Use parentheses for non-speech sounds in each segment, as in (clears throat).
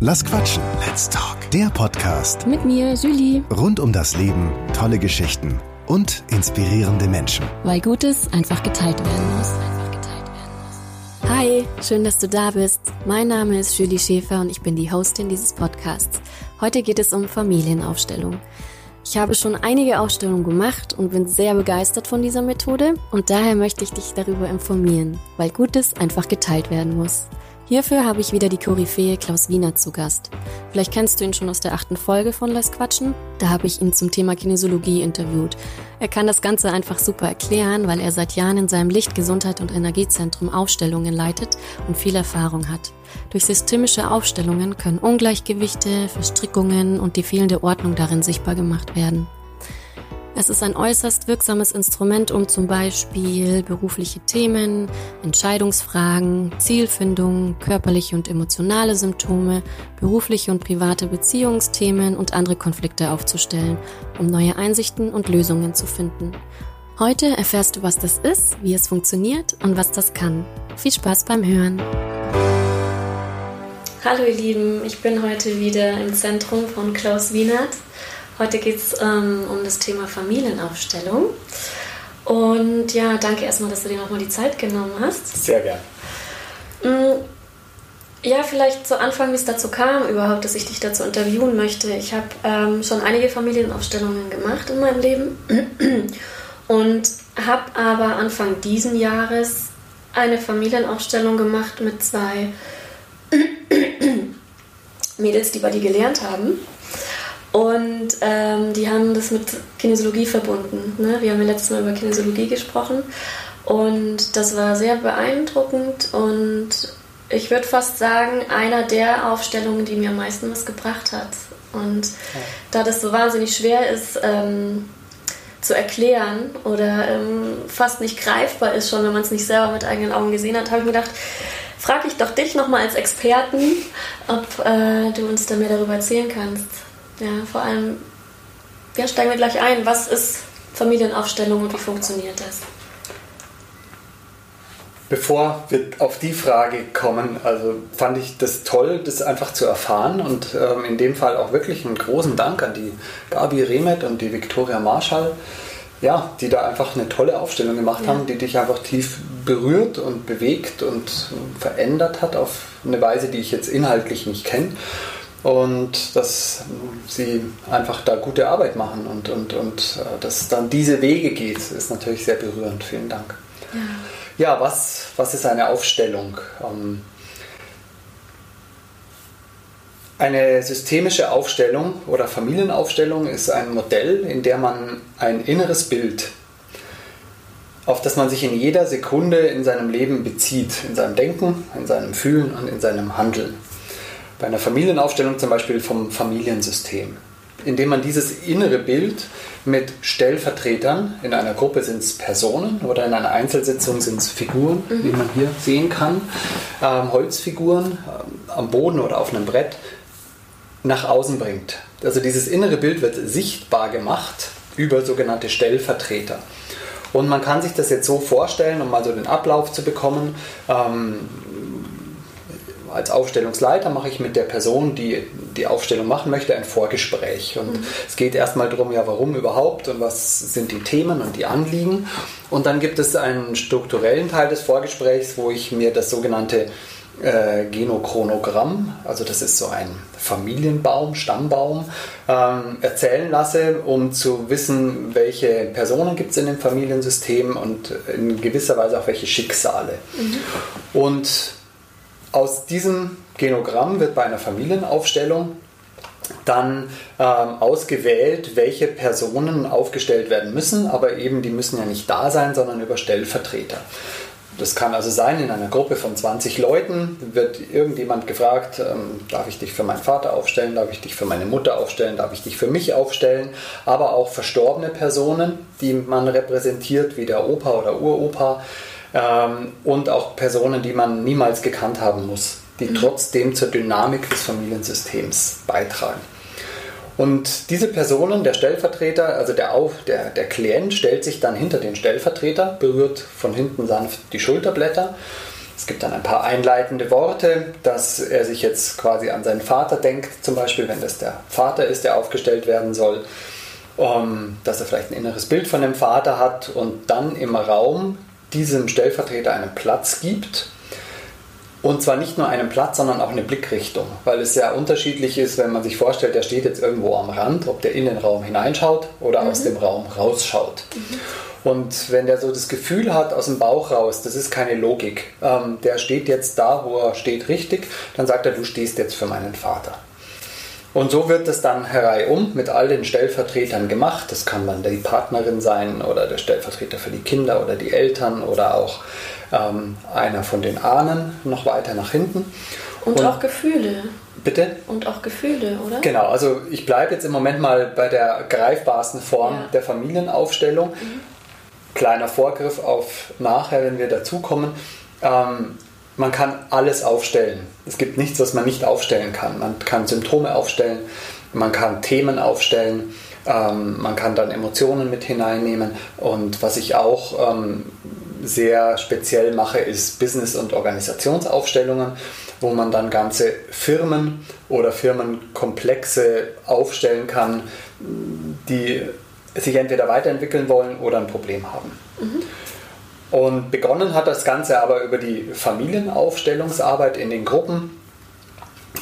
Lass quatschen. Let's talk. Der Podcast Mit mir, Julie. rund um das Leben, tolle Geschichten und inspirierende Menschen. Weil Gutes einfach geteilt werden muss. Hi, schön, dass du da bist. Mein Name ist Julie Schäfer und ich bin die Hostin dieses Podcasts. Heute geht es um Familienaufstellung. Ich habe schon einige Aufstellungen gemacht und bin sehr begeistert von dieser Methode und daher möchte ich dich darüber informieren, weil Gutes einfach geteilt werden muss. Hierfür habe ich wieder die Koryphäe Klaus Wiener zu Gast. Vielleicht kennst du ihn schon aus der achten Folge von Lass Quatschen. Da habe ich ihn zum Thema Kinesiologie interviewt. Er kann das Ganze einfach super erklären, weil er seit Jahren in seinem Licht-, Gesundheit- und Energiezentrum Aufstellungen leitet und viel Erfahrung hat. Durch systemische Aufstellungen können Ungleichgewichte, Verstrickungen und die fehlende Ordnung darin sichtbar gemacht werden. Es ist ein äußerst wirksames Instrument, um zum Beispiel berufliche Themen, Entscheidungsfragen, Zielfindung, körperliche und emotionale Symptome, berufliche und private Beziehungsthemen und andere Konflikte aufzustellen, um neue Einsichten und Lösungen zu finden. Heute erfährst du, was das ist, wie es funktioniert und was das kann. Viel Spaß beim Hören! Hallo ihr Lieben, ich bin heute wieder im Zentrum von Klaus Wienert. Heute geht es ähm, um das Thema Familienaufstellung. Und ja, danke erstmal, dass du dir nochmal die Zeit genommen hast. Sehr gern. Mm, Ja, vielleicht zu Anfang, wie es dazu kam überhaupt, dass ich dich dazu interviewen möchte. Ich habe ähm, schon einige Familienaufstellungen gemacht in meinem Leben (clears throat) und habe aber Anfang diesen Jahres eine Familienaufstellung gemacht mit zwei (clears throat) Mädels, die bei dir gelernt haben. Und ähm, die haben das mit Kinesiologie verbunden. Ne? Wir haben ja letztes Mal über Kinesiologie gesprochen. Und das war sehr beeindruckend und ich würde fast sagen, einer der Aufstellungen, die mir am meisten was gebracht hat. Und da das so wahnsinnig schwer ist ähm, zu erklären oder ähm, fast nicht greifbar ist, schon wenn man es nicht selber mit eigenen Augen gesehen hat, habe ich mir gedacht, frage ich doch dich nochmal als Experten, ob äh, du uns da mehr darüber erzählen kannst. Ja, vor allem, ja, steigen wir gleich ein. Was ist Familienaufstellung und wie funktioniert das? Bevor wir auf die Frage kommen, also fand ich das toll, das einfach zu erfahren und ähm, in dem Fall auch wirklich einen großen Dank an die Gabi Remet und die Viktoria Marschall, ja, die da einfach eine tolle Aufstellung gemacht Ja. haben, die dich einfach tief berührt und bewegt und verändert hat auf eine Weise, die ich jetzt inhaltlich nicht kenne. Und dass sie einfach da gute Arbeit machen und, und, und äh, dass es dann diese Wege geht, ist natürlich sehr berührend. Vielen Dank. Ja, was, was ist eine Aufstellung? Ähm, Eine systemische Aufstellung oder Familienaufstellung ist ein Modell, in der man ein inneres Bild, auf das man sich in jeder Sekunde in seinem Leben bezieht, in seinem Denken, in seinem Fühlen und in seinem Handeln. Bei einer Familienaufstellung zum Beispiel vom Familiensystem, indem man dieses innere Bild mit Stellvertretern, in einer Gruppe sind es Personen oder in einer Einzelsitzung sind es Figuren, wie man hier sehen kann, ähm, Holzfiguren ähm, am Boden oder auf einem Brett, nach außen bringt. Also dieses innere Bild wird sichtbar gemacht über sogenannte Stellvertreter. Und man kann sich das jetzt so vorstellen, um mal so den Ablauf zu bekommen. Ähm, als Aufstellungsleiter mache ich mit der Person, die die Aufstellung machen möchte, ein Vorgespräch. Und es geht erstmal darum, ja, warum überhaupt und was sind die Themen und die Anliegen. Und dann gibt es einen strukturellen Teil des Vorgesprächs, wo ich mir das sogenannte äh, Genochronogramm, also das ist so ein Familienbaum, Stammbaum, ähm, erzählen lasse, um zu wissen, welche Personen gibt es in dem Familiensystem und in gewisser Weise auch welche Schicksale. Und aus diesem Genogramm wird bei einer Familienaufstellung dann ähm, ausgewählt, welche Personen aufgestellt werden müssen, aber eben die müssen ja nicht da sein, sondern über Stellvertreter. Das kann also sein, in einer Gruppe von 20 Leuten wird irgendjemand gefragt, ähm, darf ich dich für meinen Vater aufstellen, darf ich dich für meine Mutter aufstellen, darf ich dich für mich aufstellen, aber auch verstorbene Personen, die man repräsentiert, wie der Opa oder Uropa ähm, und auch Personen, die man niemals gekannt haben muss, die trotzdem zur Dynamik des Familiensystems beitragen. Und diese Personen, der Stellvertreter, also der, Auf, der, der Klient stellt sich dann hinter den Stellvertreter, berührt von hinten sanft die Schulterblätter Es gibt dann ein paar einleitende Worte, dass er sich jetzt quasi an seinen Vater denkt, zum Beispiel, wenn das der Vater ist, der aufgestellt werden soll, um, dass er vielleicht ein inneres Bild von dem Vater hat und dann im Raum diesem Stellvertreter einen Platz gibt. Und zwar nicht nur einen Platz, sondern auch eine Blickrichtung, weil es sehr unterschiedlich ist, wenn man sich vorstellt, der steht jetzt irgendwo am Rand, ob der in den Raum hineinschaut oder mhm. aus dem Raum rausschaut. Mhm. Und wenn der so das Gefühl hat aus dem Bauch raus, das ist keine Logik, ähm, der steht jetzt da, wo er steht, richtig, dann sagt er, du stehst jetzt für meinen Vater. Und so wird es dann hereihum mit all den Stellvertretern gemacht. Das kann dann die Partnerin sein oder der Stellvertreter für die Kinder oder die Eltern oder auch ähm, einer von den Ahnen noch weiter nach hinten. Und, Und auch Gefühle. Bitte? Und auch Gefühle, oder? Genau, also ich bleibe jetzt im Moment mal bei der greifbarsten Form ja. der Familienaufstellung. Mhm kleiner Vorgriff auf nachher, wenn wir dazukommen. Ähm, man kann alles aufstellen. Es gibt nichts, was man nicht aufstellen kann. Man kann Symptome aufstellen, man kann Themen aufstellen, ähm, man kann dann Emotionen mit hineinnehmen. Und was ich auch ähm, sehr speziell mache, ist Business- und Organisationsaufstellungen, wo man dann ganze Firmen oder Firmenkomplexe aufstellen kann, die sich entweder weiterentwickeln wollen oder ein Problem haben. Mhm. Und begonnen hat das Ganze aber über die Familienaufstellungsarbeit in den Gruppen.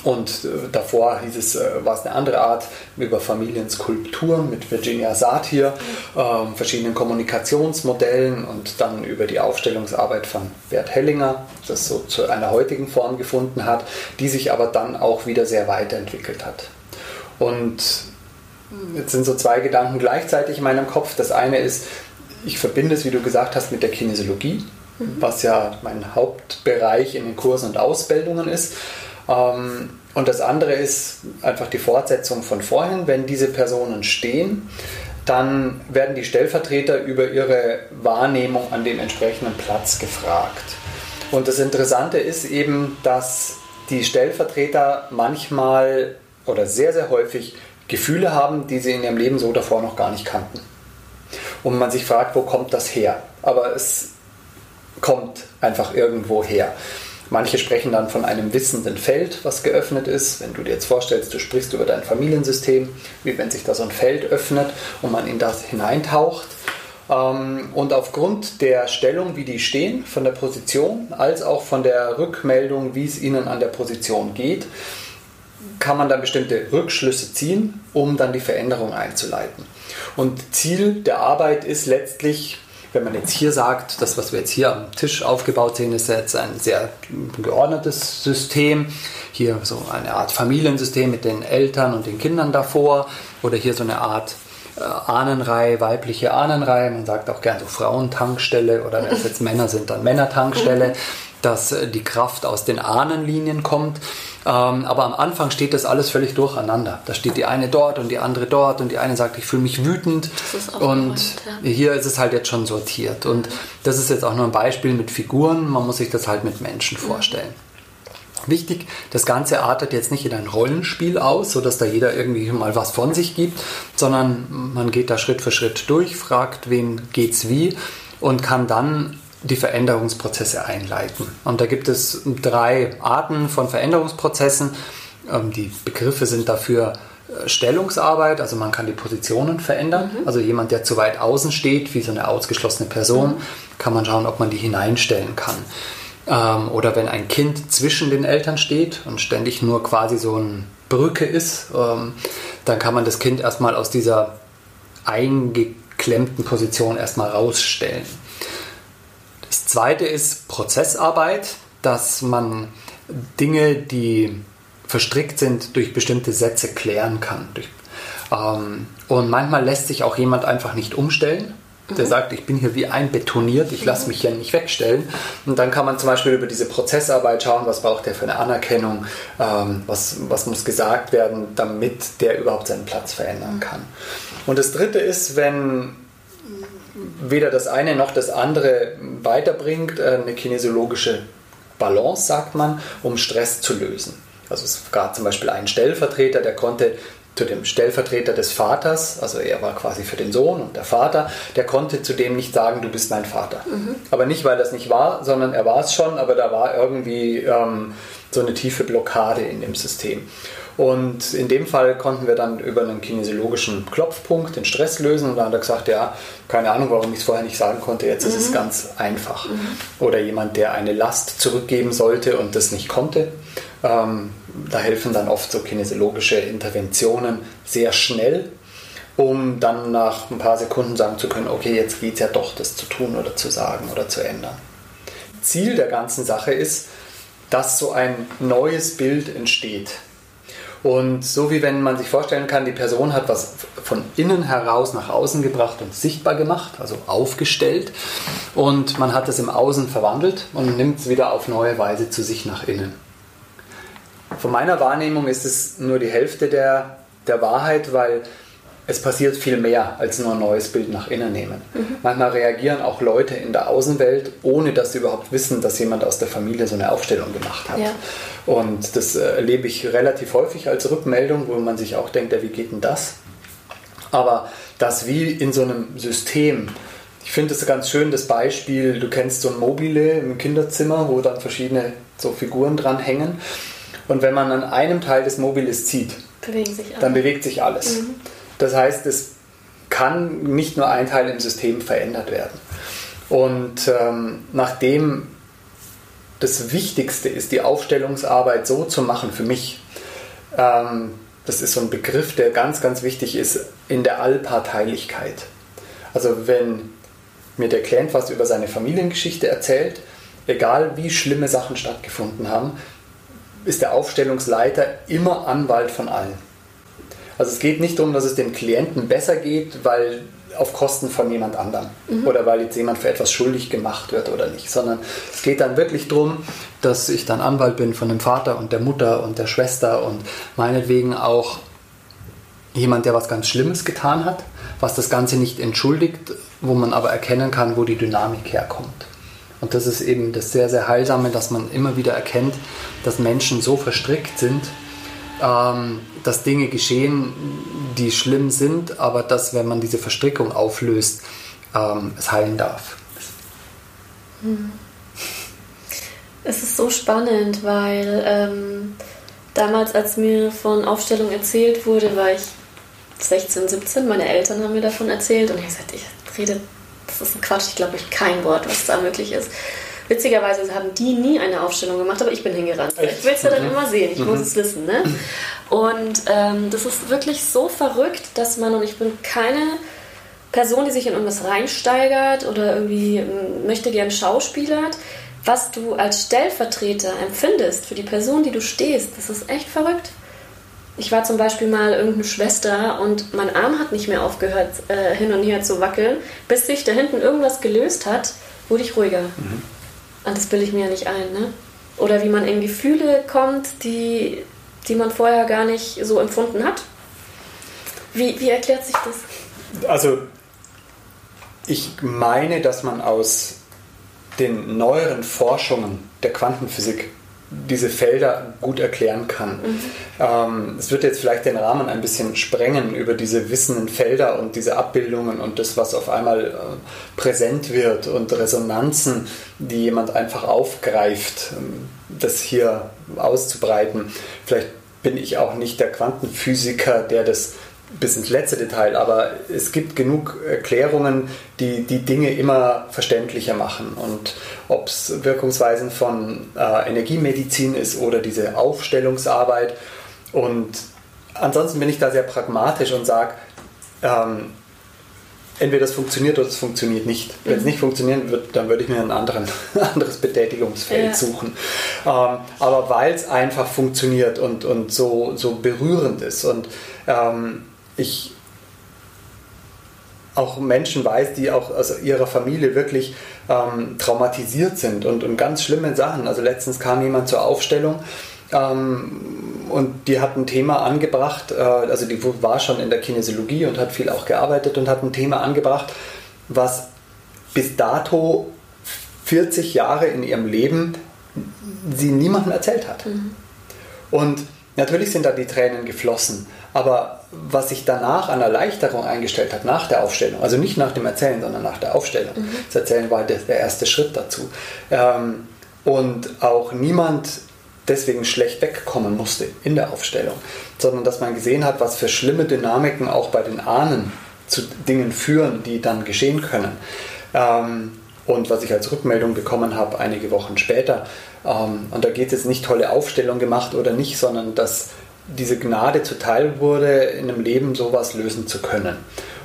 Und äh, davor hieß es, äh, war es eine andere Art, über Familienskulpturen mit Virginia Satir, äh, verschiedenen Kommunikationsmodellen und dann über die Aufstellungsarbeit von Bert Hellinger, das so zu einer heutigen Form gefunden hat, die sich aber dann auch wieder sehr weiterentwickelt hat. Und Jetzt sind so zwei Gedanken gleichzeitig in meinem Kopf. Das eine ist, ich verbinde es, wie du gesagt hast, mit der Kinesiologie, mhm. was ja mein Hauptbereich in den Kursen und Ausbildungen ist. Ähm, und das andere ist einfach die Fortsetzung von vorhin. Wenn diese Personen stehen, dann werden die Stellvertreter über ihre Wahrnehmung an dem entsprechenden Platz gefragt. Und das Interessante ist eben, dass die Stellvertreter manchmal oder sehr, sehr häufig Gefühle haben, die sie in ihrem Leben so davor noch gar nicht kannten. Und man sich fragt, wo kommt das her? Aber es kommt einfach irgendwo her. Manche sprechen dann von einem wissenden Feld, was geöffnet ist. Wenn du dir jetzt vorstellst, du sprichst über dein Familiensystem, wie wenn sich da so ein Feld öffnet und man in das hineintaucht. Ähm, und aufgrund der Stellung, wie die stehen, von der Position, als auch von der Rückmeldung, wie es ihnen an der Position geht, kann man dann bestimmte Rückschlüsse ziehen, um dann die Veränderung einzuleiten. Und Ziel der Arbeit ist letztlich, wenn man jetzt hier sagt, das, was wir jetzt hier am Tisch aufgebaut sehen, ist jetzt ein sehr geordnetes System. Hier so eine Art Familiensystem mit den Eltern und den Kindern davor oder hier so eine Art äh, Ahnenreihe, weibliche Ahnenreihe. Man sagt auch gern so Frauentankstelle oder wenn es jetzt (laughs) Männer sind, dann Männertankstelle, dass äh, die Kraft aus den Ahnenlinien kommt. Ähm, aber am Anfang steht das alles völlig durcheinander. Da steht die eine dort und die andere dort und die eine sagt, ich fühle mich wütend. und ja. hier ist es halt jetzt schon sortiert. Und das ist jetzt auch nur ein Beispiel mit Figuren. Man muss sich das halt mit Menschen vorstellen. Wichtig, das Ganze artet jetzt nicht in ein Rollenspiel aus, sodass da jeder irgendwie mal was von sich gibt, sondern man geht da Schritt für Schritt durch, fragt, wem geht's wie und kann dann die Veränderungsprozesse einleiten. Und da gibt es drei Arten von Veränderungsprozessen. Ähm, die Begriffe sind dafür äh, Stellungsarbeit, also man kann die Positionen verändern. Mhm. Also jemand, der zu weit außen steht, wie so eine ausgeschlossene Person, mhm. kann man schauen, ob man die hineinstellen kann. Ähm, oder wenn ein Kind zwischen den Eltern steht und ständig nur quasi so eine Brücke ist, ähm, dann kann man das Kind erstmal aus dieser eingeklemmten Position erstmal rausstellen. Das zweite ist Prozessarbeit, dass man Dinge, die verstrickt sind, durch bestimmte Sätze klären kann. Ähm, und manchmal lässt sich auch jemand einfach nicht umstellen. Der mhm. sagt, ich bin hier wie einbetoniert, ich lasse mich hier nicht wegstellen. Und dann kann man zum Beispiel über diese Prozessarbeit schauen, was braucht der für eine Anerkennung, ähm, was, was muss gesagt werden, damit der überhaupt seinen Platz verändern kann. Und das Dritte ist, wenn weder das eine noch das andere weiterbringt, äh, eine kinesiologische Balance, sagt man, um Stress zu lösen. Also es gab zum Beispiel einen Stellvertreter, der konnte zu dem Stellvertreter des Vaters, also er war quasi für den Sohn und der Vater, der konnte zu dem nicht sagen, du bist mein Vater. Mhm. Aber nicht, weil das nicht war, sondern er war es schon, aber da war irgendwie ähm, so eine tiefe Blockade in dem System. Und in dem Fall konnten wir dann über einen kinesiologischen Klopfpunkt den Stress lösen und dann hat er gesagt, ja, keine Ahnung, warum ich es vorher nicht sagen konnte, jetzt mhm. ist es mhm. ganz einfach. Mhm. Oder jemand, der eine Last zurückgeben sollte und das nicht konnte. Ähm, da helfen dann oft so kinesiologische Interventionen sehr schnell, um dann nach ein paar Sekunden sagen zu können, okay, jetzt geht es ja doch, das zu tun oder zu sagen oder zu ändern. Ziel der ganzen Sache ist, dass so ein neues Bild entsteht. Und so wie wenn man sich vorstellen kann, die Person hat was von innen heraus nach außen gebracht und sichtbar gemacht, also aufgestellt. Und man hat es im Außen verwandelt und nimmt es wieder auf neue Weise zu sich nach innen. Von meiner Wahrnehmung ist es nur die Hälfte der, der Wahrheit, weil es passiert viel mehr als nur ein neues Bild nach innen nehmen. Mhm. Manchmal reagieren auch Leute in der Außenwelt, ohne dass sie überhaupt wissen, dass jemand aus der Familie so eine Aufstellung gemacht hat. Ja. Und das äh, erlebe ich relativ häufig als Rückmeldung, wo man sich auch denkt, ja, wie geht denn das? Aber das wie in so einem System, ich finde es ganz schön, das Beispiel, du kennst so ein Mobile im Kinderzimmer, wo dann verschiedene so Figuren dran hängen. Und wenn man an einem Teil des Mobiles zieht, dann bewegt sich alles. Mhm. Das heißt, es kann nicht nur ein Teil im System verändert werden. Und ähm, nachdem das Wichtigste ist, die Aufstellungsarbeit so zu machen für mich, ähm, das ist so ein Begriff, der ganz, ganz wichtig ist in der Allparteilichkeit. Also wenn mir der Klient was über seine Familiengeschichte erzählt, egal wie schlimme Sachen stattgefunden haben, ist der Aufstellungsleiter immer Anwalt von allen. Also es geht nicht darum, dass es dem Klienten besser geht, weil auf Kosten von jemand anderem mhm. oder weil jetzt jemand für etwas schuldig gemacht wird oder nicht, sondern es geht dann wirklich darum, dass ich dann Anwalt bin von dem Vater und der Mutter und der Schwester und meinetwegen auch jemand, der was ganz Schlimmes getan hat, was das Ganze nicht entschuldigt, wo man aber erkennen kann, wo die Dynamik herkommt. Und das ist eben das sehr, sehr Heilsame, dass man immer wieder erkennt, dass Menschen so verstrickt sind, ähm, dass Dinge geschehen, die schlimm sind, aber dass, wenn man diese Verstrickung auflöst, ähm, es heilen darf. Hm. Es ist so spannend, weil ähm, damals, als mir von Aufstellung erzählt wurde, war ich 16, 17. Meine Eltern haben mir davon erzählt und ich habe gesagt, ich rede, das ist ein Quatsch, ich glaube ich kein Wort, was da möglich ist. Witzigerweise haben die nie eine Aufstellung gemacht, aber ich bin hingerannt. Ich will es ja dann mhm. immer sehen, ich mhm. muss es wissen. Ne? Und ähm, das ist wirklich so verrückt, dass man, und ich bin keine Person, die sich in irgendwas reinsteigert oder irgendwie ähm, möchte gern schauspielert, was du als Stellvertreter empfindest für die Person, die du stehst, das ist echt verrückt. Ich war zum Beispiel mal irgendeine Schwester und mein Arm hat nicht mehr aufgehört, äh, hin und her zu wackeln. Bis sich da hinten irgendwas gelöst hat, wurde ich ruhiger. Mhm. Und das bilde ich mir ja nicht ein, ne? Oder wie man in Gefühle kommt, die, die man vorher gar nicht so empfunden hat. Wie, wie erklärt sich das? Also, ich meine, dass man aus den neueren Forschungen der Quantenphysik diese Felder gut erklären kann. Mhm. Ähm, es wird jetzt vielleicht den Rahmen ein bisschen sprengen über diese wissenden Felder und diese Abbildungen und das, was auf einmal äh, präsent wird und Resonanzen, die jemand einfach aufgreift, ähm, das hier auszubreiten. Vielleicht bin ich auch nicht der Quantenphysiker, der das bis ins letzte Detail, aber es gibt genug Erklärungen, die die Dinge immer verständlicher machen. Und ob es Wirkungsweisen von äh, Energiemedizin ist oder diese Aufstellungsarbeit. Und ansonsten bin ich da sehr pragmatisch und sage, ähm, entweder das funktioniert oder es funktioniert nicht. Wenn es mhm. nicht funktionieren wird, dann würde ich mir ein anderen, (laughs) anderes Betätigungsfeld ja. suchen. Ähm, aber weil es einfach funktioniert und, und so, so berührend ist und ähm, ich auch Menschen weiß, die auch aus ihrer Familie wirklich ähm, traumatisiert sind und, und ganz schlimme Sachen. Also letztens kam jemand zur Aufstellung ähm, und die hat ein Thema angebracht, äh, also die war schon in der Kinesiologie und hat viel auch gearbeitet und hat ein Thema angebracht, was bis dato 40 Jahre in ihrem Leben sie niemandem erzählt hat. Mhm. Und natürlich sind da die Tränen geflossen, aber was sich danach an Erleichterung eingestellt hat nach der Aufstellung, also nicht nach dem Erzählen, sondern nach der Aufstellung. Mhm. Das Erzählen war der, der erste Schritt dazu. Ähm, und auch niemand deswegen schlecht wegkommen musste in der Aufstellung, sondern dass man gesehen hat, was für schlimme Dynamiken auch bei den Ahnen zu Dingen führen, die dann geschehen können. Ähm, und was ich als Rückmeldung bekommen habe, einige Wochen später, und da geht es jetzt nicht tolle Aufstellung gemacht oder nicht, sondern dass diese Gnade zuteil wurde, in einem Leben sowas lösen zu können.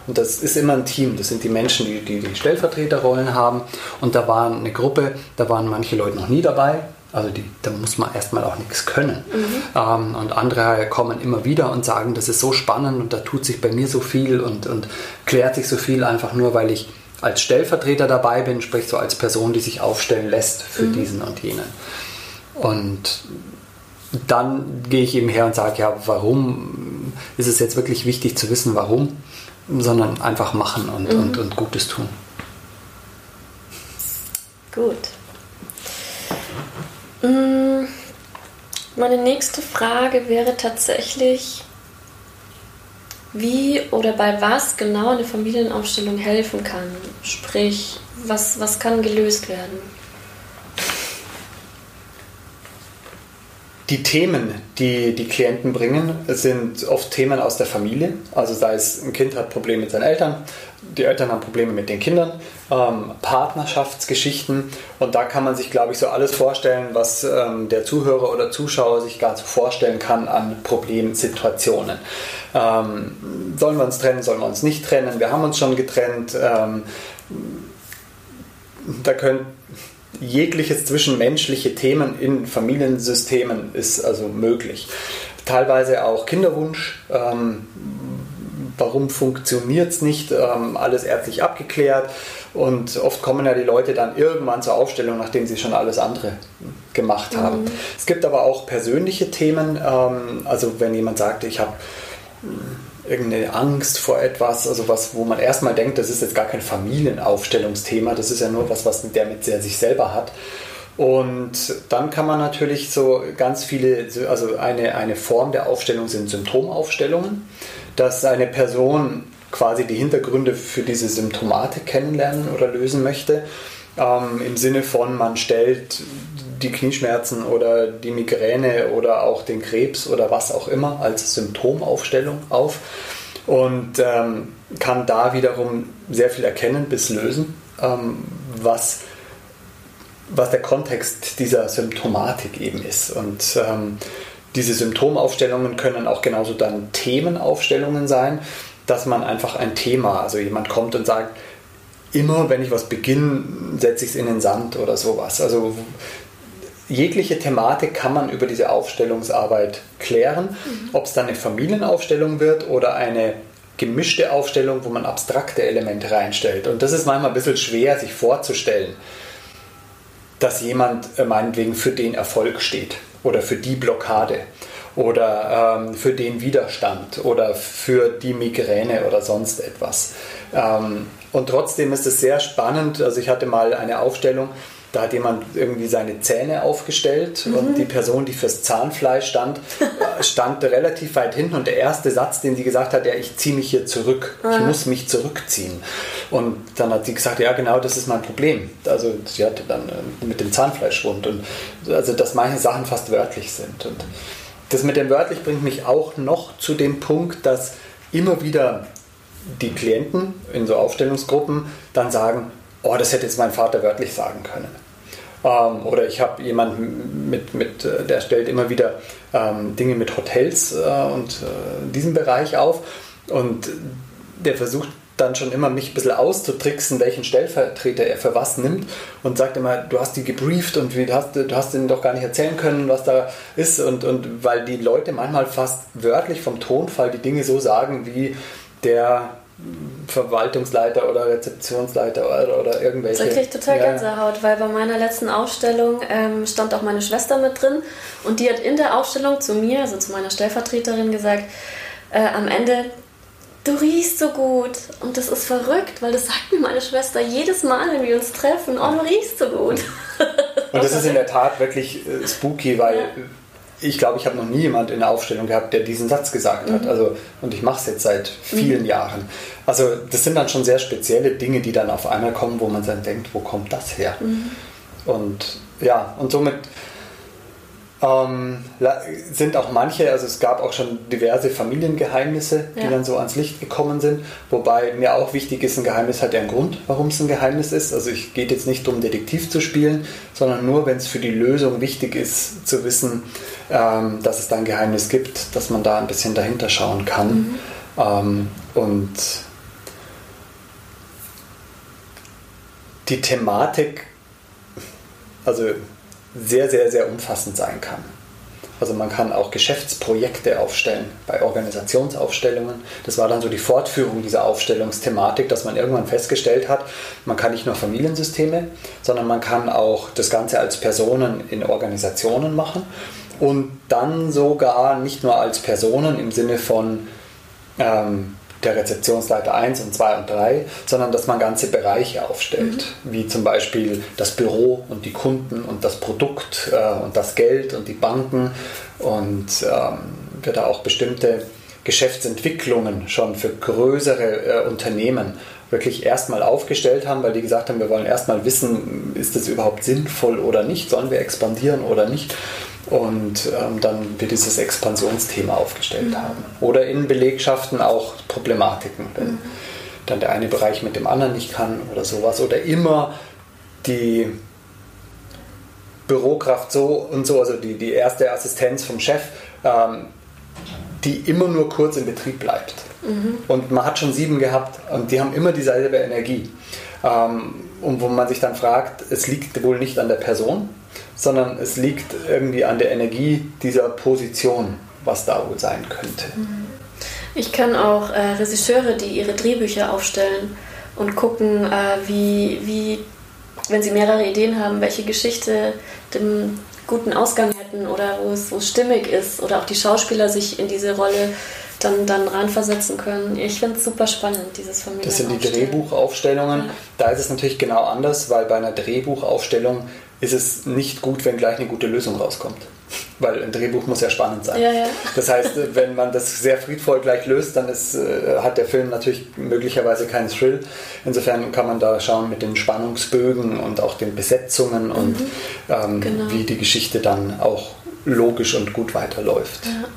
Und das ist immer ein Team. Das sind die Menschen, die die, die Stellvertreterrollen haben. Und da war eine Gruppe, da waren manche Leute noch nie dabei. Also die, da muss man erstmal auch nichts können. Mhm. Ähm, und andere kommen immer wieder und sagen, das ist so spannend und da tut sich bei mir so viel und, und klärt sich so viel einfach nur, weil ich als Stellvertreter dabei bin, sprich so als Person, die sich aufstellen lässt für mhm. diesen und jenen. Und dann gehe ich eben her und sage, ja, warum ist es jetzt wirklich wichtig zu wissen, warum, sondern einfach machen und, mhm. und, und Gutes tun. Gut. Mm, meine nächste Frage wäre tatsächlich, wie oder bei was genau eine Familienaufstellung helfen kann. Sprich, was, was kann gelöst werden? Die Themen, die die Klienten bringen, sind oft Themen aus der Familie. Also sei es ein Kind hat Probleme mit seinen Eltern, die Eltern haben Probleme mit den Kindern, ähm, Partnerschaftsgeschichten und da kann man sich, glaube ich, so alles vorstellen, was ähm, der Zuhörer oder Zuschauer sich gar so vorstellen kann an Problemsituationen. Ähm, sollen wir uns trennen, sollen wir uns nicht trennen? Wir haben uns schon getrennt. Ähm, da können jegliches zwischenmenschliche Themen in Familiensystemen ist also möglich. Teilweise auch Kinderwunsch. Ähm, warum funktioniert es nicht? Ähm, alles ärztlich abgeklärt. Und oft kommen ja die Leute dann irgendwann zur Aufstellung, nachdem sie schon alles andere gemacht haben. Mhm. Es gibt aber auch persönliche Themen. Ähm, also wenn jemand sagt, ich habe irgendeine Angst vor etwas, also was, wo man erstmal denkt, das ist jetzt gar kein Familienaufstellungsthema, das ist ja nur was, was der mit sich selber hat. Und dann kann man natürlich so ganz viele, also eine, eine Form der Aufstellung sind Symptomaufstellungen, dass eine Person quasi die Hintergründe für diese Symptomatik kennenlernen oder lösen möchte. Ähm, Im Sinne von, man stellt die Knieschmerzen oder die Migräne oder auch den Krebs oder was auch immer als Symptomaufstellung auf und ähm, kann da wiederum sehr viel erkennen bis lösen, ähm, was, was der Kontext dieser Symptomatik eben ist. Und ähm, diese Symptomaufstellungen können auch genauso dann Themenaufstellungen sein, dass man einfach ein Thema, also jemand kommt und sagt, immer wenn ich was beginne, setze ich es in den Sand oder sowas. Also jegliche Thematik kann man über diese Aufstellungsarbeit klären. Mhm. Ob es dann eine Familienaufstellung wird oder eine gemischte Aufstellung, wo man abstrakte Elemente reinstellt. Und das ist manchmal ein bisschen schwer, sich vorzustellen, dass jemand äh, meinetwegen für den Erfolg steht oder für die Blockade oder ähm, für den Widerstand oder für die Migräne oder sonst etwas. Ähm, und trotzdem ist es sehr spannend. Also ich hatte mal eine Aufstellung, da hat jemand irgendwie seine Zähne aufgestellt mhm. und die Person, die fürs Zahnfleisch stand, äh, stand relativ weit hinten und der erste Satz, den sie gesagt hat, ja, ich ziehe mich hier zurück, mhm. ich muss mich zurückziehen. Und dann hat sie gesagt, ja, genau, das ist mein Problem. Also sie hatte dann äh, mit dem Zahnfleischwund und also dass manche Sachen fast wörtlich sind. Und das mit dem wörtlich bringt mich auch noch zu dem Punkt, dass immer wieder die Klienten in so Aufstellungsgruppen dann sagen, oh, das hätte jetzt mein Vater wörtlich sagen können. Ähm, oder ich habe jemanden mit, mit, äh, der stellt immer wieder ähm, Dinge mit Hotels äh, und äh, diesem Bereich auf und der versucht dann schon immer mich ein bisschen auszutricksen, welchen Stellvertreter er für was nimmt und sagt immer, du hast die gebrieft und du, hast, du hast ihnen doch gar nicht erzählen können, was da ist und, und weil die Leute manchmal fast wörtlich vom Tonfall die Dinge so sagen, wie der Verwaltungsleiter oder Rezeptionsleiter oder, oder irgendwelche. Das kriege total ja. Gänsehaut, weil bei meiner letzten Ausstellung ähm, stand auch meine Schwester mit drin und die hat in der Ausstellung zu mir, also zu meiner Stellvertreterin, gesagt, äh, am Ende, du riechst so gut. Und das ist verrückt, weil das sagt mir meine Schwester jedes Mal, wenn wir uns treffen, oh, du riechst so gut. und das (laughs) ist in der Tat wirklich äh, spooky, weil. Ja ich glaube, ich habe noch nie jemand in der Aufstellung gehabt, der diesen Satz gesagt hat. Mhm. Also, und ich mache es jetzt seit vielen mhm. Jahren. Also das sind dann schon sehr spezielle Dinge, die dann auf einmal kommen, wo man dann denkt, wo kommt das her? Mhm. Und ja, und somit ähm, sind auch manche, also es gab auch schon diverse Familiengeheimnisse, die ja. dann so ans Licht gekommen sind. Wobei mir auch wichtig ist, ein Geheimnis hat ja einen Grund, warum es ein Geheimnis ist. Also es geht jetzt nicht um Detektiv zu spielen, sondern nur, wenn es für die Lösung wichtig ist, zu wissen, ähm, dass es da ein Geheimnis gibt, dass man da ein bisschen dahinter schauen kann. Mhm. Ähm, und die Thematik, also sehr, sehr, sehr umfassend sein kann. Also man kann auch Geschäftsprojekte aufstellen bei Organisationsaufstellungen. Das war dann so die Fortführung dieser Aufstellungsthematik, dass man irgendwann festgestellt hat, man kann nicht nur Familiensysteme, sondern man kann auch das Ganze als Personen in Organisationen machen und dann sogar nicht nur als Personen im Sinne von ähm, der Rezeptionsleiter 1 und 2 und 3, sondern dass man ganze Bereiche aufstellt, mhm. wie zum Beispiel das Büro und die Kunden und das Produkt äh, und das Geld und die Banken und ähm, wir da auch bestimmte Geschäftsentwicklungen schon für größere äh, Unternehmen wirklich erstmal aufgestellt haben, weil die gesagt haben, wir wollen erstmal wissen, ist das überhaupt sinnvoll oder nicht, sollen wir expandieren oder nicht. Und ähm, dann wir dieses Expansionsthema aufgestellt mhm. haben. Oder in Belegschaften auch Problematiken, wenn mhm. dann der eine Bereich mit dem anderen nicht kann oder sowas. Oder immer die Bürokraft so und so, also die, die erste Assistenz vom Chef, ähm, die immer nur kurz im Betrieb bleibt. Mhm. Und man hat schon sieben gehabt und die haben immer dieselbe Energie. Ähm, und wo man sich dann fragt, es liegt wohl nicht an der Person, sondern es liegt irgendwie an der Energie dieser Position, was da wohl sein könnte. Mhm. Ich kenne auch äh, Regisseure, die ihre Drehbücher aufstellen und gucken, äh, wie, wie, wenn sie mehrere Ideen haben, welche Geschichte den guten Ausgang hätten oder wo es, wo es stimmig ist oder auch die Schauspieler sich in diese Rolle dann, dann reinversetzen können. Ich finde es super spannend, dieses Familien. Das sind die Drehbuchaufstellungen. Ja. Da ist es natürlich genau anders, weil bei einer Drehbuchaufstellung ist es nicht gut, wenn gleich eine gute Lösung rauskommt. Weil ein Drehbuch muss ja spannend sein. Ja, ja. Das heißt, wenn man das sehr friedvoll gleich löst, dann ist, äh, hat der Film natürlich möglicherweise keinen Thrill. Insofern kann man da schauen mit den Spannungsbögen und auch den Besetzungen mhm. und ähm, genau. wie die Geschichte dann auch logisch und gut weiterläuft. Ja.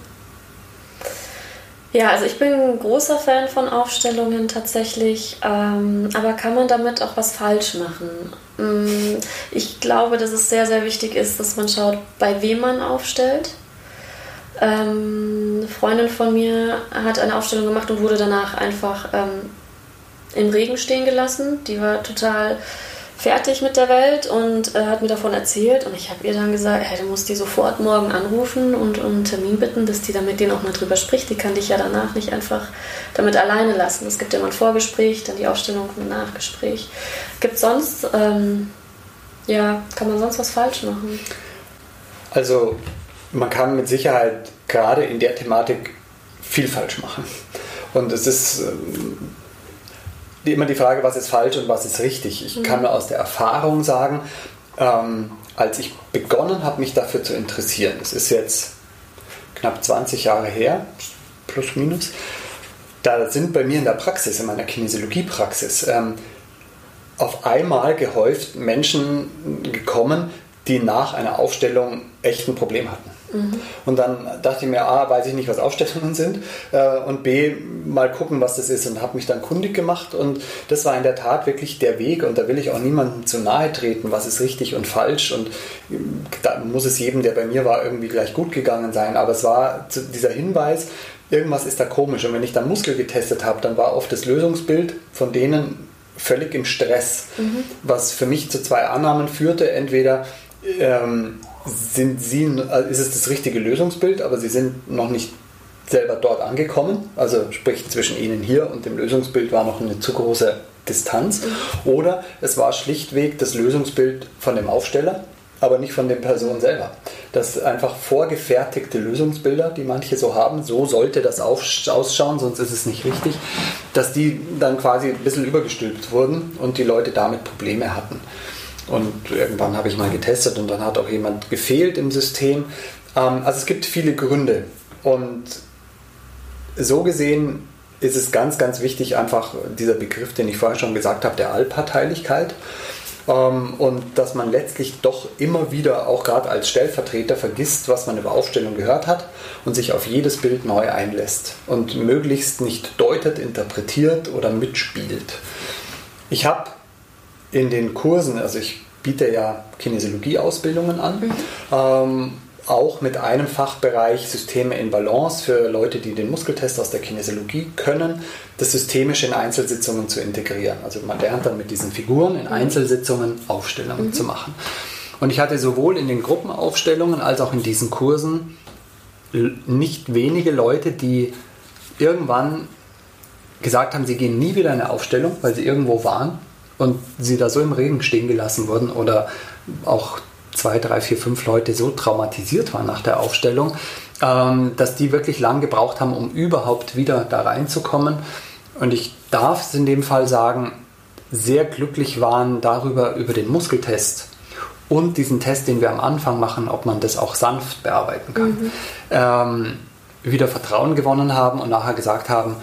Ja, also ich bin ein großer Fan von Aufstellungen tatsächlich, ähm, aber kann man damit auch was falsch machen? Mm, ich glaube, dass es sehr, sehr wichtig ist, dass man schaut, bei wem man aufstellt. Ähm, eine Freundin von mir hat eine Aufstellung gemacht und wurde danach einfach ähm, im Regen stehen gelassen. Die war total fertig mit der Welt und äh, hat mir davon erzählt. Und ich habe ihr dann gesagt, hey, du musst die sofort morgen anrufen und um einen Termin bitten, dass die da mit denen auch mal drüber spricht. Die kann dich ja danach nicht einfach damit alleine lassen. Es gibt ja immer ein Vorgespräch, dann die Aufstellung und ein Nachgespräch. Gibt sonst, ähm, ja, kann man sonst was falsch machen? Also man kann mit Sicherheit gerade in der Thematik viel falsch machen. Und es ist ähm, immer die Frage, was ist falsch und was ist richtig. Ich kann nur aus der Erfahrung sagen, ähm, als ich begonnen habe, mich dafür zu interessieren, das ist jetzt knapp 20 Jahre her, plus minus, da sind bei mir in der Praxis, in meiner Kinesiologiepraxis, ähm, auf einmal gehäuft Menschen gekommen, die nach einer Aufstellung echt ein Problem hatten. Mhm. Und dann dachte ich mir, A, weiß ich nicht, was Aufstellungen sind äh, und B, mal gucken, was das ist und habe mich dann kundig gemacht. Und das war in der Tat wirklich der Weg und da will ich auch niemandem zu nahe treten, was ist richtig und falsch. Und äh, da muss es jedem, der bei mir war, irgendwie gleich gut gegangen sein, aber es war dieser Hinweis, irgendwas ist da komisch. Und wenn ich dann Muskel getestet habe, dann war oft das Lösungsbild von denen völlig im Stress, mhm. was für mich zu zwei Annahmen führte, entweder ähm, sind sie, also ist es das richtige Lösungsbild, aber sie sind noch nicht selber dort angekommen. Also sprich zwischen ihnen hier und dem Lösungsbild war noch eine zu große Distanz. Oder es war schlichtweg das Lösungsbild von dem Aufsteller, aber nicht von der Person selber. Das einfach vorgefertigte Lösungsbilder, die manche so haben, so sollte das ausschauen, sonst ist es nicht richtig, dass die dann quasi ein bisschen übergestülpt wurden und die Leute damit Probleme hatten. Und irgendwann habe ich mal getestet und dann hat auch jemand gefehlt im System. Ähm, also es gibt viele Gründe und so gesehen ist es ganz, ganz wichtig, einfach dieser Begriff, den ich vorher schon gesagt habe, der Allparteilichkeit. Ähm, und dass man letztlich doch immer wieder, auch gerade als Stellvertreter, vergisst, was man über Aufstellung gehört hat und sich auf jedes Bild neu einlässt und möglichst nicht deutet, interpretiert oder mitspielt. Ich habe in den Kursen, also ich biete ja Kinesiologie-Ausbildungen an, mhm. ähm, auch mit einem Fachbereich Systeme in Balance für Leute, die den Muskeltest aus der Kinesiologie können, das systemisch in Einzelsitzungen zu integrieren. Also man lernt dann mit diesen Figuren in mhm. Einzelsitzungen Aufstellungen mhm. zu machen. Und ich hatte sowohl in den Gruppenaufstellungen als auch in diesen Kursen nicht wenige Leute, die irgendwann gesagt haben, sie gehen nie wieder in eine Aufstellung, weil sie irgendwo waren und sie da so im Regen stehen gelassen wurden oder auch zwei, drei, vier, fünf Leute so traumatisiert waren nach der Aufstellung, ähm, dass die wirklich lang gebraucht haben, um überhaupt wieder da reinzukommen. Und ich darf es in dem Fall sagen, sehr glücklich waren darüber, über den Muskeltest und diesen Test, den wir am Anfang machen, ob man das auch sanft bearbeiten kann, mhm. ähm, wieder Vertrauen gewonnen haben und nachher gesagt haben,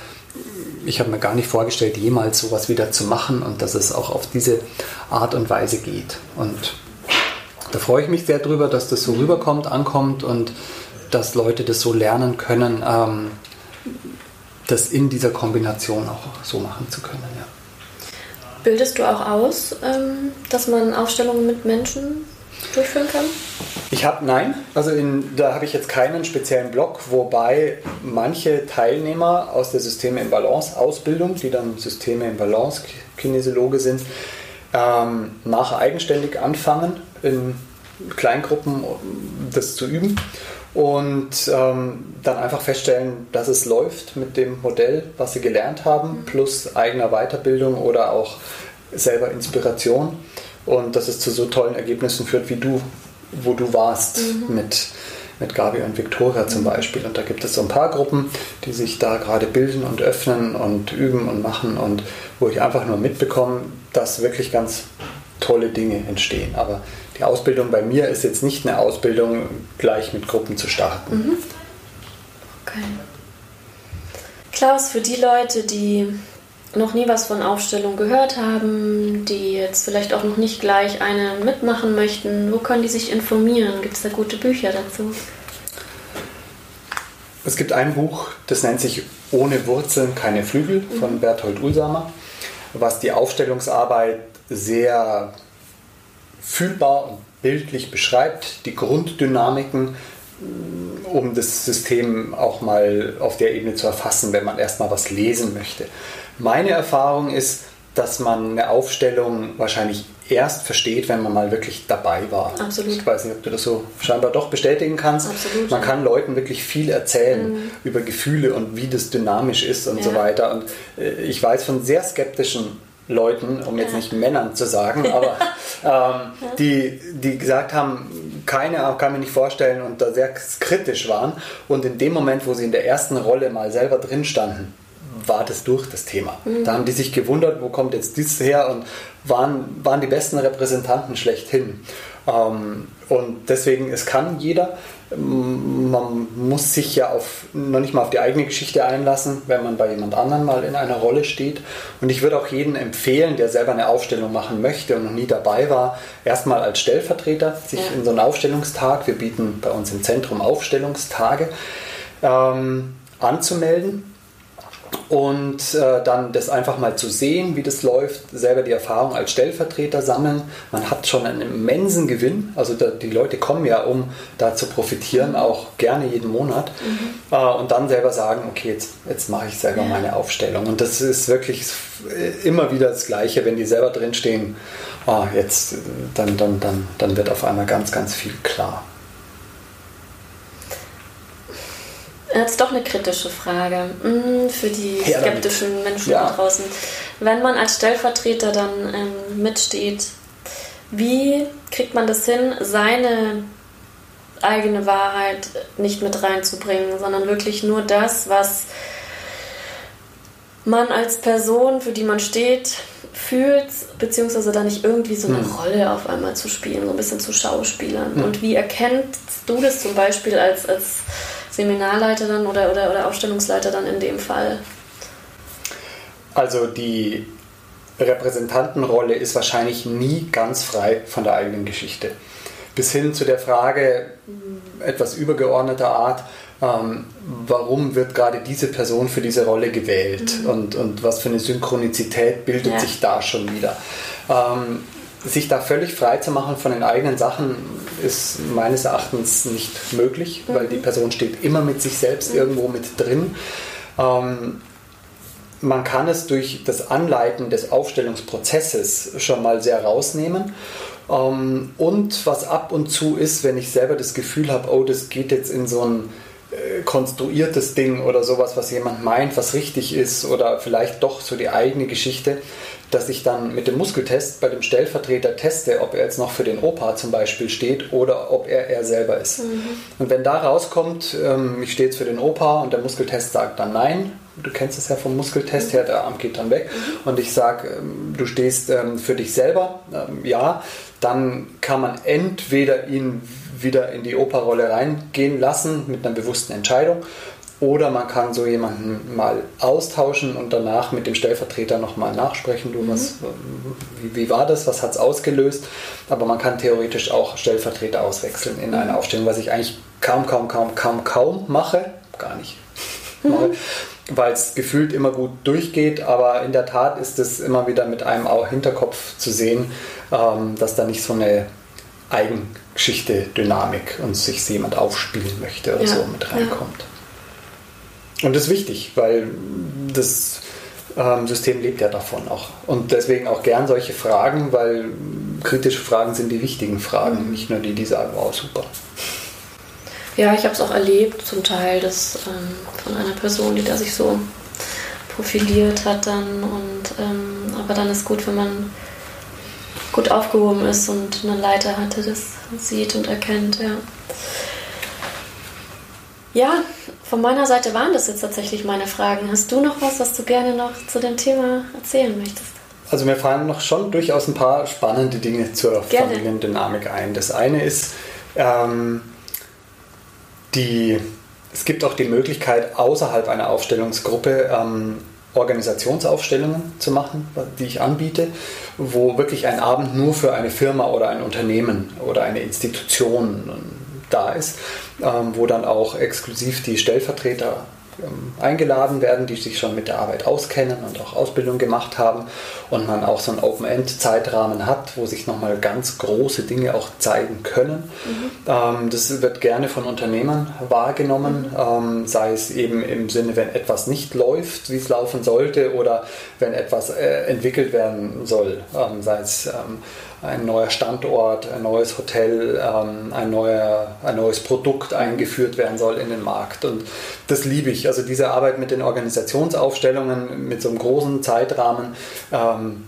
ich habe mir gar nicht vorgestellt, jemals sowas wieder zu machen und dass es auch auf diese Art und Weise geht. Und da freue ich mich sehr drüber, dass das so rüberkommt, ankommt und dass Leute das so lernen können, ähm, das in dieser Kombination auch so machen zu können. Ja. Bildest du auch aus, ähm, dass man Aufstellungen mit Menschen durchführen kann? Ich habe, nein, also in, da habe ich jetzt keinen speziellen Blog, wobei manche Teilnehmer aus der Systeme in Balance Ausbildung, die dann Systeme in Balance Kinesiologe sind, ähm, nachher eigenständig anfangen, in Kleingruppen das zu üben und ähm, dann einfach feststellen, dass es läuft mit dem Modell, was sie gelernt haben, mhm. plus eigener Weiterbildung oder auch selber Inspiration und dass es zu so tollen Ergebnissen führt, wie du, wo du warst mhm. mit, mit Gabi und Viktoria zum. Beispiel. Und da gibt es so ein paar Gruppen, die sich da gerade bilden und öffnen und üben und machen und wo ich einfach nur mitbekomme, dass wirklich ganz tolle Dinge entstehen. Aber die Ausbildung bei mir ist jetzt nicht eine Ausbildung, gleich mit Gruppen zu starten. Mhm. Okay. Klaus, für die Leute, die noch nie was von Aufstellung gehört haben, die jetzt vielleicht auch noch nicht gleich eine mitmachen möchten, wo können die sich informieren? Gibt es da gute Bücher dazu? Es gibt ein Buch, das nennt sich Ohne Wurzeln keine Flügel von mhm. Berthold Ulsamer, was die Aufstellungsarbeit sehr fühlbar und bildlich beschreibt, die Grunddynamiken, um das System auch mal auf der Ebene zu erfassen, wenn man erstmal was lesen möchte. Meine Erfahrung ist, dass man eine Aufstellung wahrscheinlich erst versteht, wenn man mal wirklich dabei war. Absolut. Ich weiß nicht, ob du das so scheinbar doch bestätigen kannst. Absolut. Man kann Leuten wirklich viel erzählen mhm. über Gefühle und wie das dynamisch ist und ja. so weiter. Und äh, ich weiß von sehr skeptischen Leuten, um jetzt nicht Männern zu sagen, aber (laughs) ähm, die, die gesagt haben, keine, kann mir nicht vorstellen und da sehr kritisch waren. Und in dem Moment, wo sie in der ersten Rolle mal selber drin standen, war das durch das Thema. Mhm. Da haben die sich gewundert, wo kommt jetzt dies her und waren, waren die besten Repräsentanten schlechthin. Ähm, und deswegen, es kann jeder. Man muss sich ja auf, noch nicht mal auf die eigene Geschichte einlassen, wenn man bei jemand anderem mal in einer Rolle steht. Und ich würde auch jedem empfehlen, der selber eine Aufstellung machen möchte und noch nie dabei war, erstmal als Stellvertreter sich ja. in so einen Aufstellungstag, wir bieten bei uns im Zentrum Aufstellungstage, ähm, anzumelden und äh, dann das einfach mal zu sehen, wie das läuft, selber die Erfahrung als Stellvertreter sammeln. Man hat schon einen immensen Gewinn. Also da, die Leute kommen ja, um da zu profitieren, auch gerne jeden Monat. Mhm. Äh, und dann selber sagen, okay, jetzt, jetzt mache ich selber ja. meine Aufstellung. Und das ist wirklich immer wieder das Gleiche, wenn die selber drinstehen, oh, jetzt, dann, dann, dann, dann wird auf einmal ganz, ganz viel klar. Jetzt doch eine kritische Frage hm, für die skeptischen Menschen ja. da draußen. Wenn man als Stellvertreter dann ähm, mitsteht, wie kriegt man das hin, seine eigene Wahrheit nicht mit reinzubringen, sondern wirklich nur das, was man als Person, für die man steht, fühlst, beziehungsweise da nicht irgendwie so eine hm. Rolle auf einmal zu spielen, so ein bisschen zu Schauspielern. Hm. Und wie erkennst du das zum Beispiel als, als Seminarleiter dann oder, oder, oder Ausstellungsleiter dann in dem Fall? Also die Repräsentantenrolle ist wahrscheinlich nie ganz frei von der eigenen Geschichte. Bis hin zu der Frage etwas übergeordneter Art, ähm, warum wird gerade diese Person für diese Rolle gewählt mhm. und, und was für eine Synchronizität bildet ja. sich da schon wieder. Ähm, sich da völlig frei zu machen von den eigenen Sachen ist meines Erachtens nicht möglich, mhm. weil die Person steht immer mit sich selbst mhm. irgendwo mit drin. Ähm, man kann es durch das Anleiten des Aufstellungsprozesses schon mal sehr rausnehmen. Ähm, und was ab und zu ist, wenn ich selber das Gefühl habe, oh, das geht jetzt in so ein äh, konstruiertes Ding oder sowas, was jemand meint, was richtig ist oder vielleicht doch so die eigene Geschichte, dass ich dann mit dem Muskeltest bei dem Stellvertreter teste, ob er jetzt noch für den Opa zum Beispiel steht oder ob er er selber ist. Mhm. Und wenn da rauskommt, ähm, ich stehe jetzt für den Opa und der Muskeltest sagt dann nein, du kennst es ja vom Muskeltest her, der Arm geht dann weg mhm. und ich sage, ähm, du stehst ähm, für dich selber, ähm, ja, dann kann man entweder ihn wieder in die Operrolle reingehen lassen mit einer bewussten Entscheidung. Oder man kann so jemanden mal austauschen und danach mit dem Stellvertreter nochmal nachsprechen, du, mhm. was, wie, wie, war das, was hat es ausgelöst. Aber man kann theoretisch auch Stellvertreter auswechseln in einer mhm. Aufstellung, was ich eigentlich kaum, kaum, kaum, kaum, kaum mache. Gar nicht. (laughs) Mhm. Weil es gefühlt immer gut durchgeht, aber in der Tat ist es immer wieder mit einem Hinterkopf zu sehen, ähm, dass da nicht so eine Eigengeschichte, Dynamik und sich jemand aufspielen möchte oder ja, so mit reinkommt. Ja. Und das ist wichtig, weil das ähm, System lebt ja davon auch. Und deswegen auch gern solche Fragen, weil kritische Fragen sind die wichtigen Fragen, mhm. nicht nur die, die sagen, wow, super. Ja, ich habe es auch erlebt, zum Teil, dass ähm, von einer Person, die da sich so profiliert hat dann und ähm, aber dann ist gut, wenn man gut aufgehoben ist und eine Leiter hatte, das sieht und erkennt, ja. Ja, von meiner Seite waren das jetzt tatsächlich meine Fragen. Hast du noch was, was du gerne noch zu dem Thema erzählen möchtest? Also mir fallen noch schon durchaus ein paar spannende Dinge zur gerne. Familiendynamik ein. Das eine ist, ähm, die, es gibt auch die Möglichkeit, außerhalb einer Aufstellungsgruppe ähm, Organisationsaufstellungen zu machen, die ich anbiete, wo wirklich ein Abend nur für eine Firma oder ein Unternehmen oder eine Institution da ist, ähm, wo dann auch exklusiv die Stellvertreter ähm, eingeladen werden, die sich schon mit der Arbeit auskennen und auch Ausbildung gemacht haben und man auch so einen Open-End-Zeitrahmen hat, wo sich nochmal ganz große Dinge auch zeigen können. Mhm. Ähm, das wird gerne von Unternehmern wahrgenommen, mhm. sei es eben im Sinne, wenn etwas nicht läuft, wie es laufen sollte oder wenn etwas äh, entwickelt werden soll, sei es ein neuer Standort, ein neues Hotel, ähm, ein, neuer, ein neues Produkt eingeführt werden soll in den Markt. Und das liebe ich. Also diese Arbeit mit den Organisationsaufstellungen, mit so einem großen Zeitrahmen, ähm,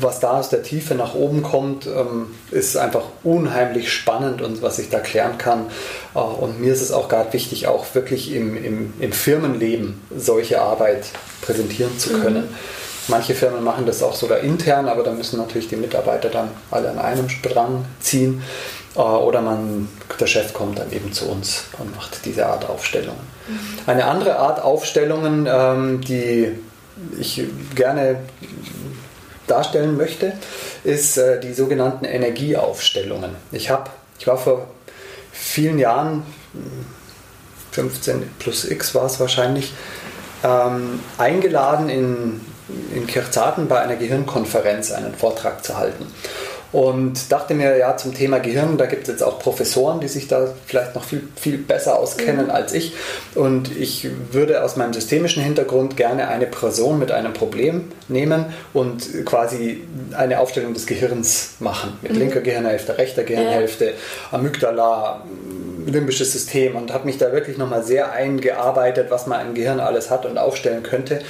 was da aus der Tiefe nach oben kommt, ähm, ist einfach unheimlich spannend und was ich da klären kann. Äh, und mir ist es auch gerade wichtig, auch wirklich im, im, im Firmenleben solche Arbeit präsentieren zu können. Mhm. Manche Firmen machen das auch sogar intern, aber da müssen natürlich die Mitarbeiter dann alle an einem Strang ziehen. Äh, oder man, der Chef kommt dann eben zu uns und macht diese Art Aufstellungen. Mhm. Eine andere Art Aufstellungen, ähm, die ich gerne darstellen möchte, ist äh, die sogenannten Energieaufstellungen. Ich, hab, ich war vor vielen Jahren, 15 plus X war es wahrscheinlich, ähm, eingeladen in in Kirchzarten bei einer Gehirnkonferenz einen Vortrag zu halten. Und dachte mir, ja, zum Thema Gehirn, da gibt es jetzt auch Professoren, die sich da vielleicht noch viel, viel besser auskennen mhm. als ich. Und ich würde aus meinem systemischen Hintergrund gerne eine Person mit einem Problem nehmen und quasi eine Aufstellung des Gehirns machen. Mit mhm. linker Gehirnhälfte, rechter Gehirnhälfte, ja. Amygdala, limbisches System und habe mich da wirklich nochmal sehr eingearbeitet, was man im Gehirn alles hat und aufstellen könnte.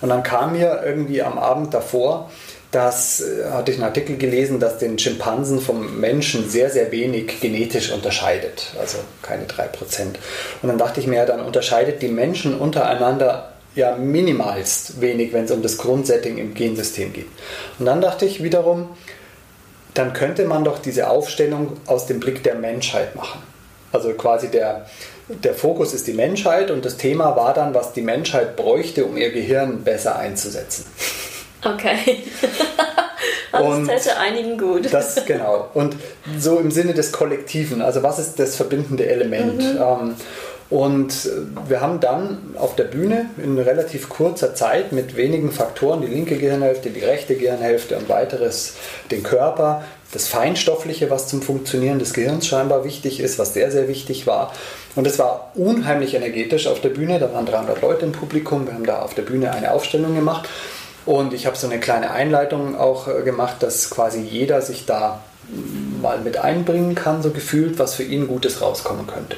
Und dann kam mir irgendwie am Abend davor, dass, äh, hatte ich einen Artikel gelesen, dass den Schimpansen vom Menschen sehr, sehr wenig genetisch unterscheidet. Also keine 3%. Und dann dachte ich mir, dann unterscheidet die Menschen untereinander ja minimalst wenig, wenn es um das Grundsetting im Gensystem geht. Und dann dachte ich wiederum, dann könnte man doch diese Aufstellung aus dem Blick der Menschheit machen. Also quasi der, der Fokus ist die Menschheit und das Thema war dann, was die Menschheit bräuchte, um ihr Gehirn besser einzusetzen. Okay. (laughs) und das täte einigen gut. Das, genau. Und so im Sinne des Kollektiven, also was ist das verbindende Element? Mhm. Ähm, und wir haben dann auf der Bühne in relativ kurzer Zeit mit wenigen Faktoren, die linke Gehirnhälfte, die rechte Gehirnhälfte und weiteres, den Körper, das Feinstoffliche, was zum Funktionieren des Gehirns scheinbar wichtig ist, was sehr, sehr wichtig war. Und es war unheimlich energetisch auf der Bühne. Da waren 300 Leute im Publikum. Wir haben da auf der Bühne eine Aufstellung gemacht. Und ich habe so eine kleine Einleitung auch äh, gemacht, dass quasi jeder sich da mal mit einbringen kann, so gefühlt, was für ihn Gutes rauskommen könnte.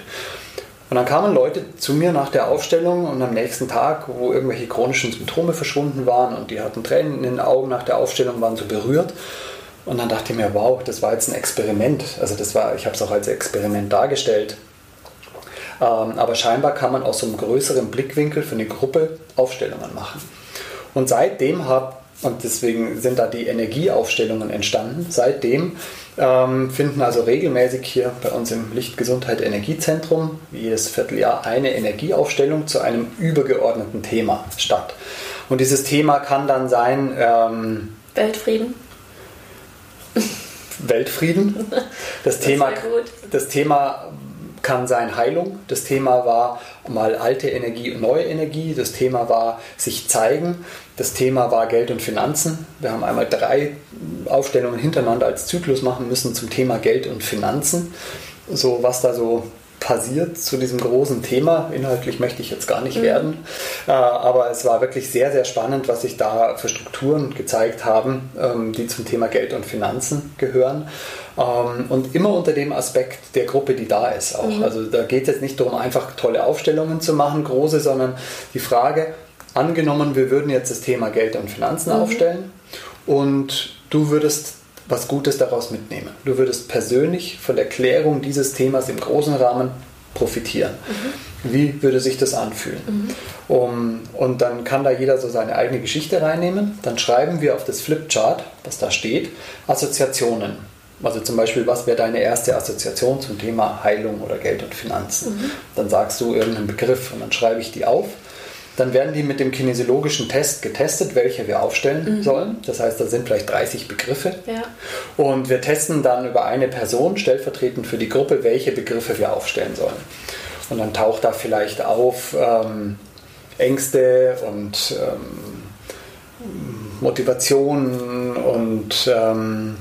Und dann kamen Leute zu mir nach der Aufstellung und am nächsten Tag, wo irgendwelche chronischen Symptome verschwunden waren und die hatten Tränen in den Augen nach der Aufstellung, waren so berührt. Und dann dachte ich mir, wow, das war jetzt ein Experiment. Also das war, ich habe es auch als Experiment dargestellt. Ähm, aber scheinbar kann man aus so einem größeren Blickwinkel für eine Gruppe Aufstellungen machen. Und seitdem habe, und deswegen sind da die Energieaufstellungen entstanden, seitdem ähm, finden also regelmäßig hier bei uns im Lichtgesundheit Energiezentrum jedes Vierteljahr eine Energieaufstellung zu einem übergeordneten Thema statt. Und dieses Thema kann dann sein ähm, Weltfrieden. Weltfrieden. Das, das Thema, das Thema kann sein Heilung. Das Thema war mal alte Energie und neue Energie. Das Thema war sich zeigen. Das Thema war Geld und Finanzen. Wir haben einmal drei Aufstellungen hintereinander als Zyklus machen müssen zum Thema Geld und Finanzen. So was da so passiert zu diesem großen Thema. Inhaltlich möchte ich jetzt gar nicht mhm. werden, äh, aber es war wirklich sehr, sehr spannend, was sich da für Strukturen gezeigt haben, ähm, die zum Thema Geld und Finanzen gehören. Ähm, und immer unter dem Aspekt der Gruppe, die da ist auch. Mhm. Also da geht es jetzt nicht darum, einfach tolle Aufstellungen zu machen, große, sondern die Frage, angenommen, wir würden jetzt das Thema Geld und Finanzen mhm. aufstellen und du würdest was Gutes daraus mitnehmen. Du würdest persönlich von der Klärung dieses Themas im großen Rahmen profitieren. Mhm. Wie würde sich das anfühlen? Mhm. Um, und dann kann da jeder so seine eigene Geschichte reinnehmen. Dann schreiben wir auf das Flipchart, was da steht, Assoziationen. Also zum Beispiel, was wäre deine erste Assoziation zum Thema Heilung oder Geld und Finanzen? Mhm. Dann sagst du irgendeinen Begriff und dann schreibe ich die auf. Dann werden die mit dem kinesiologischen Test getestet, welche wir aufstellen mhm. sollen. Das heißt, da sind vielleicht 30 Begriffe. Ja. Und wir testen dann über eine Person stellvertretend für die Gruppe, welche Begriffe wir aufstellen sollen. Und dann taucht da vielleicht auf ähm, Ängste und ähm, Motivation und ähm,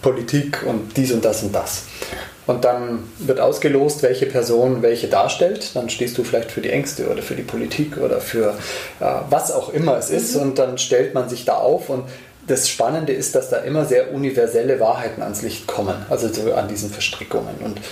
Politik und dies und das und das. Und dann wird ausgelost, welche Person welche darstellt. Dann stehst du vielleicht für die Ängste oder für die Politik oder für äh, was auch immer es ist. Mhm. Und dann stellt man sich da auf. Und das Spannende ist, dass da immer sehr universelle Wahrheiten ans Licht kommen, also so an diesen Verstrickungen. Und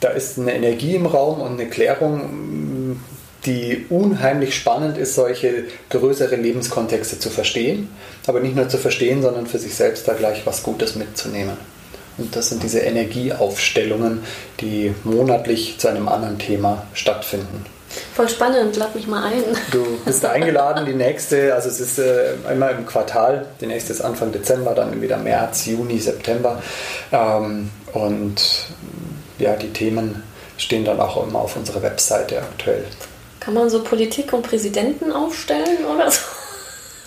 da ist eine Energie im Raum und eine Klärung, die unheimlich spannend ist, solche größere Lebenskontexte zu verstehen. Aber nicht nur zu verstehen, sondern für sich selbst da gleich was Gutes mitzunehmen. Und das sind diese Energieaufstellungen, die monatlich zu einem anderen Thema stattfinden. Voll spannend, lad mich mal ein. Du bist eingeladen, die nächste, also es ist äh, einmal im Quartal, die nächste ist Anfang Dezember, dann wieder März, Juni, September. Ähm, und ja, die Themen stehen dann auch immer auf unserer Webseite aktuell. Kann man so Politik und Präsidenten aufstellen oder so?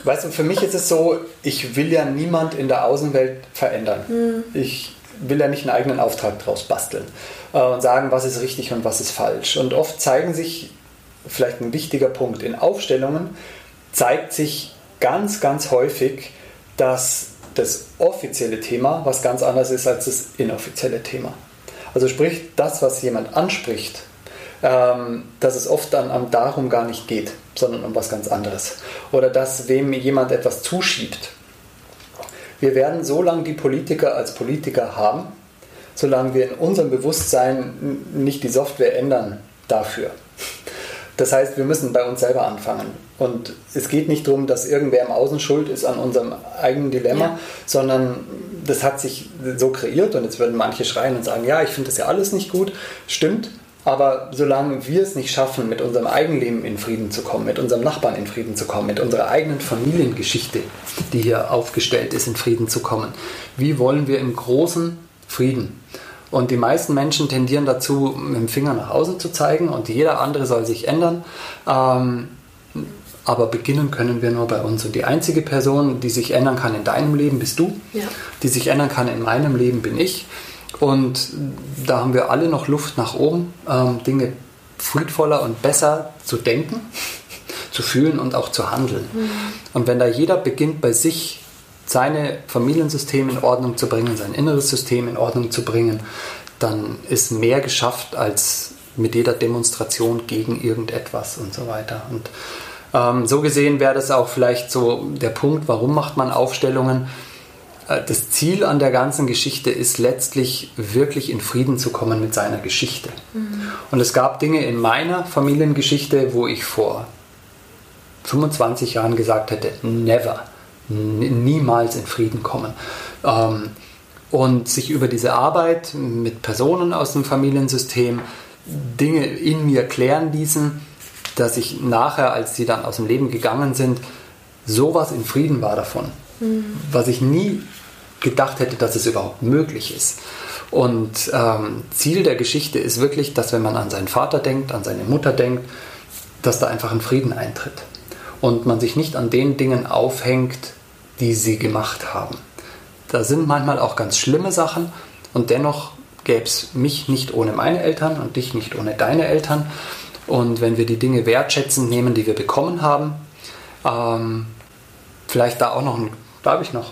Weißt du, für mich ist es so, ich will ja niemand in der Außenwelt verändern. Hm. Ich will ja nicht einen eigenen Auftrag draus basteln äh, und sagen, was ist richtig und was ist falsch. Und oft zeigen sich, vielleicht ein wichtiger Punkt, in Aufstellungen zeigt sich ganz, ganz häufig, dass das offizielle Thema was ganz anderes ist als das inoffizielle Thema. Also sprich, das, was jemand anspricht, ähm, dass es oft dann darum gar nicht geht, sondern um was ganz anderes. Oder dass wem jemand etwas zuschiebt. Wir werden so lange die Politiker als Politiker haben, solange wir in unserem Bewusstsein nicht die Software ändern dafür. Das heißt, wir müssen bei uns selber anfangen. Und es geht nicht darum, dass irgendwer im Außen schuld ist an unserem eigenen Dilemma, ja. sondern das hat sich so kreiert und jetzt würden manche schreien und sagen, ja, ich finde das ja alles nicht gut. Stimmt, Aber solange wir es nicht schaffen, mit unserem eigenen Leben in Frieden zu kommen, mit unserem Nachbarn in Frieden zu kommen, mit unserer eigenen Familiengeschichte, die hier aufgestellt ist, in Frieden zu kommen, wie wollen wir im großen Frieden? Und die meisten Menschen tendieren dazu, mit dem Finger nach außen zu zeigen und jeder andere soll sich ändern. Ähm, aber beginnen können wir nur bei uns. Und die einzige Person, die sich ändern kann in deinem Leben, bist du. Ja. Die sich ändern kann in meinem Leben, bin ich. Und da haben wir alle noch Luft nach oben, ähm, Dinge friedvoller und besser zu denken, (laughs) zu fühlen und auch zu handeln. Mhm. Und wenn da jeder beginnt bei sich, seine Familiensystem in Ordnung zu bringen, sein inneres System in Ordnung zu bringen, dann ist mehr geschafft als mit jeder Demonstration gegen irgendetwas und so weiter. Und ähm, so gesehen wäre das auch vielleicht so der Punkt, warum macht man Aufstellungen? Äh, das Ziel an der ganzen Geschichte ist letztlich wirklich in Frieden zu kommen mit seiner Geschichte. Mhm. Und es gab Dinge in meiner Familiengeschichte, wo ich vor 25 Jahren gesagt hätte, never, niemals in Frieden kommen. Ähm, und sich über diese Arbeit mit Personen aus dem Familiensystem Dinge in mir klären ließen, dass ich nachher, als sie dann aus dem Leben gegangen sind, sowas in Frieden war davon. Mhm. Was ich nie gedacht hätte, dass es überhaupt möglich ist. Und ähm, Ziel der Geschichte ist wirklich, dass wenn man an seinen Vater denkt, an seine Mutter denkt, dass da einfach ein Frieden eintritt. Und man sich nicht an den Dingen aufhängt, die sie gemacht haben. Da sind manchmal auch ganz schlimme Sachen und dennoch gäbe es mich nicht ohne meine Eltern und dich nicht ohne deine Eltern. Und wenn wir die Dinge wertschätzend nehmen, die wir bekommen haben, ähm, vielleicht da auch noch ein, darf ich noch?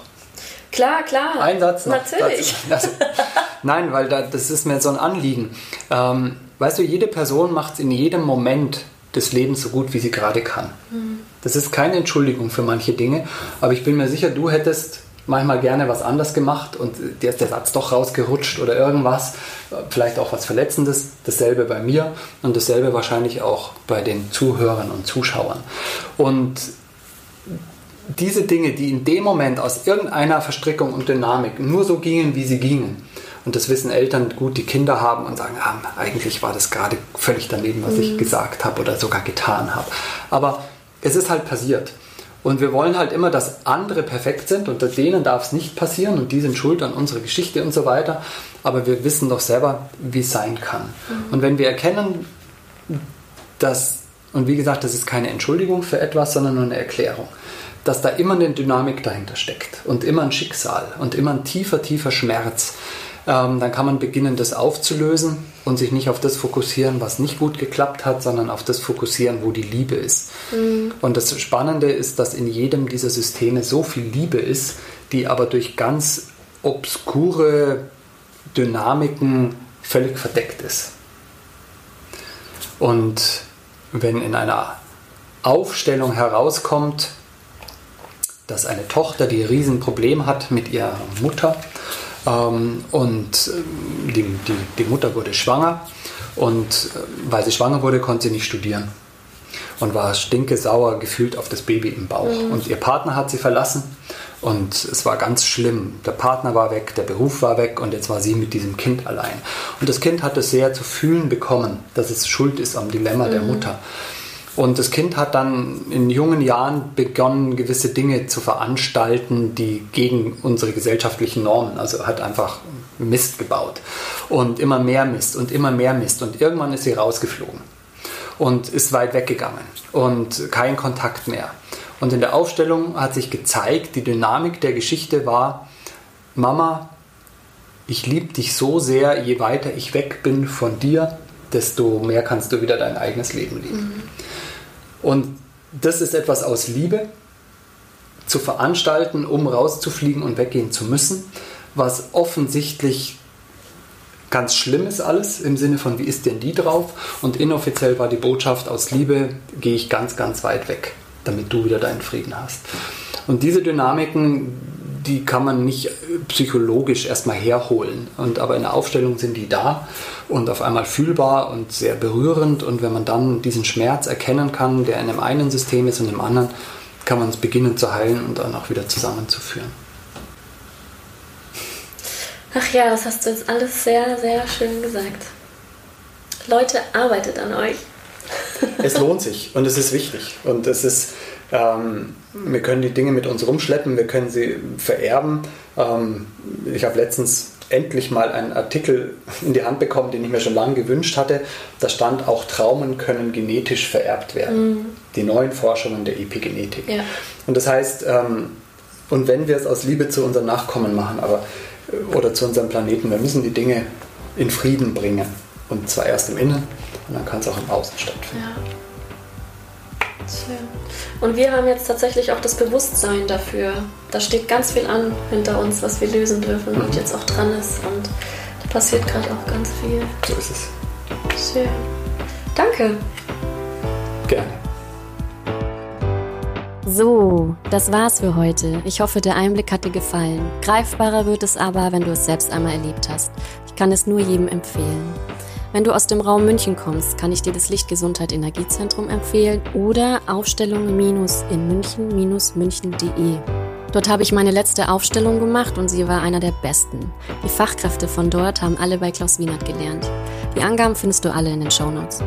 Klar, klar. Ein Satz noch. Natürlich. Also, (laughs) nein, weil da, das ist mir so ein Anliegen. Ähm, weißt du, jede Person macht es in jedem Moment des Lebens so gut, wie sie gerade kann. Mhm. Das ist keine Entschuldigung für manche Dinge, aber ich bin mir sicher, du hättest manchmal gerne was anders gemacht und dir ist der Satz doch rausgerutscht oder irgendwas, vielleicht auch was Verletzendes, dasselbe bei mir und dasselbe wahrscheinlich auch bei den Zuhörern und Zuschauern. Und diese Dinge, die in dem Moment aus irgendeiner Verstrickung und Dynamik nur so gingen, wie sie gingen, und das wissen Eltern gut, die Kinder haben und sagen, ah, eigentlich war das gerade völlig daneben, was mhm. ich gesagt habe oder sogar getan habe. Aber es ist halt passiert. Und wir wollen halt immer, dass andere perfekt sind und denen darf es nicht passieren und die sind schuld an unserer Geschichte und so weiter. Aber wir wissen doch selber, wie es sein kann. Mhm. Und wenn wir erkennen, dass, und wie gesagt, das ist keine Entschuldigung für etwas, sondern nur eine Erklärung, dass da immer eine Dynamik dahinter steckt und immer ein Schicksal und immer ein tiefer, tiefer Schmerz, ähm, dann kann man beginnen, das aufzulösen und sich nicht auf das fokussieren, was nicht gut geklappt hat, sondern auf das fokussieren, wo die Liebe ist. Mhm. Und das Spannende ist, dass in jedem dieser Systeme so viel Liebe ist, die aber durch ganz obskure Dynamiken völlig verdeckt ist. Und wenn in einer Aufstellung herauskommt, dass eine Tochter, die ein Riesenproblem hat mit ihrer Mutter, ähm, und äh, die, die, die Mutter wurde schwanger und äh, weil sie schwanger wurde, konnte sie nicht studieren und war stinkesauer gefühlt auf das Baby im Bauch. Mhm. Und ihr Partner hat sie verlassen und es war ganz schlimm. Der Partner war weg, der Beruf war weg und jetzt war sie mit diesem Kind allein. Und das Kind hat es sehr zu fühlen bekommen, dass es schuld ist am Dilemma mhm. der Mutter. Und das Kind hat dann in jungen Jahren begonnen, gewisse Dinge zu veranstalten, die gegen unsere gesellschaftlichen Normen, also hat einfach Mist gebaut. Und immer mehr Mist und immer mehr Mist. Und irgendwann ist sie rausgeflogen und ist weit weggegangen und kein Kontakt mehr. Und in der Aufstellung hat sich gezeigt, die Dynamik der Geschichte war, Mama, ich liebe dich so sehr, je weiter ich weg bin von dir, desto mehr kannst du wieder dein eigenes Leben leben. Mhm. Und das ist etwas aus Liebe zu veranstalten, um rauszufliegen und weggehen zu müssen, was offensichtlich ganz schlimm ist alles im Sinne von, wie ist denn die drauf? Und inoffiziell war die Botschaft, aus Liebe gehe ich ganz, ganz weit weg, damit du wieder deinen Frieden hast. Und diese Dynamiken, die kann man nicht psychologisch erstmal herholen. Und aber in der Aufstellung sind die da und auf einmal fühlbar und sehr berührend. Und wenn man dann diesen Schmerz erkennen kann, der in dem einen System ist und im anderen, kann man es beginnen zu heilen und dann auch wieder zusammenzuführen. Ach ja, das hast du jetzt alles sehr, sehr schön gesagt. Leute, arbeitet an euch. es lohnt sich und es ist wichtig. Und es ist, ähm, wir können die Dinge mit uns rumschleppen, wir können sie vererben. Ähm, ich habe letztens endlich mal einen Artikel in die Hand bekommen, den ich mir schon lange gewünscht hatte. Da stand auch Traumen können genetisch vererbt werden. Mhm. Die neuen Forschungen der Epigenetik. Ja. Und das heißt, ähm, und wenn wir es aus Liebe zu unseren Nachkommen machen, aber äh, oder zu unserem Planeten, wir müssen die Dinge in Frieden bringen. Und zwar erst im Innen und dann kann es auch im Außen stattfinden. Ja. Schön. Und wir haben jetzt tatsächlich auch das Bewusstsein dafür. Da steht ganz viel an hinter uns, was wir lösen dürfen mhm. und jetzt auch dran ist. Und da passiert gerade auch ganz viel. So ist es. Schön. Danke. Gerne. So, das war's für heute. Ich hoffe, der Einblick hat dir gefallen. Greifbarer wird es aber, wenn du es selbst einmal erlebt hast. Ich kann es nur jedem empfehlen. Wenn du aus dem Raum München kommst, kann ich dir das Lichtgesundheit Energiezentrum empfehlen oder Aufstellungen in München-münchen.de. Dort habe ich meine letzte Aufstellung gemacht und sie war einer der besten. Die Fachkräfte von dort haben alle bei Klaus Wienert gelernt. Die Angaben findest du alle in den Shownotes.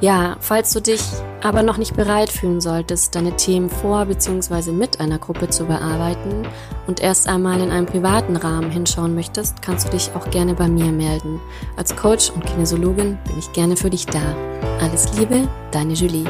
Ja, falls du dich aber noch nicht bereit fühlen solltest, deine Themen vor bzw. mit einer Gruppe zu bearbeiten und erst einmal in einem privaten Rahmen hinschauen möchtest, kannst du dich auch gerne bei mir melden. Als Coach und Kinesiologin bin ich gerne für dich da. Alles Liebe, deine Julie.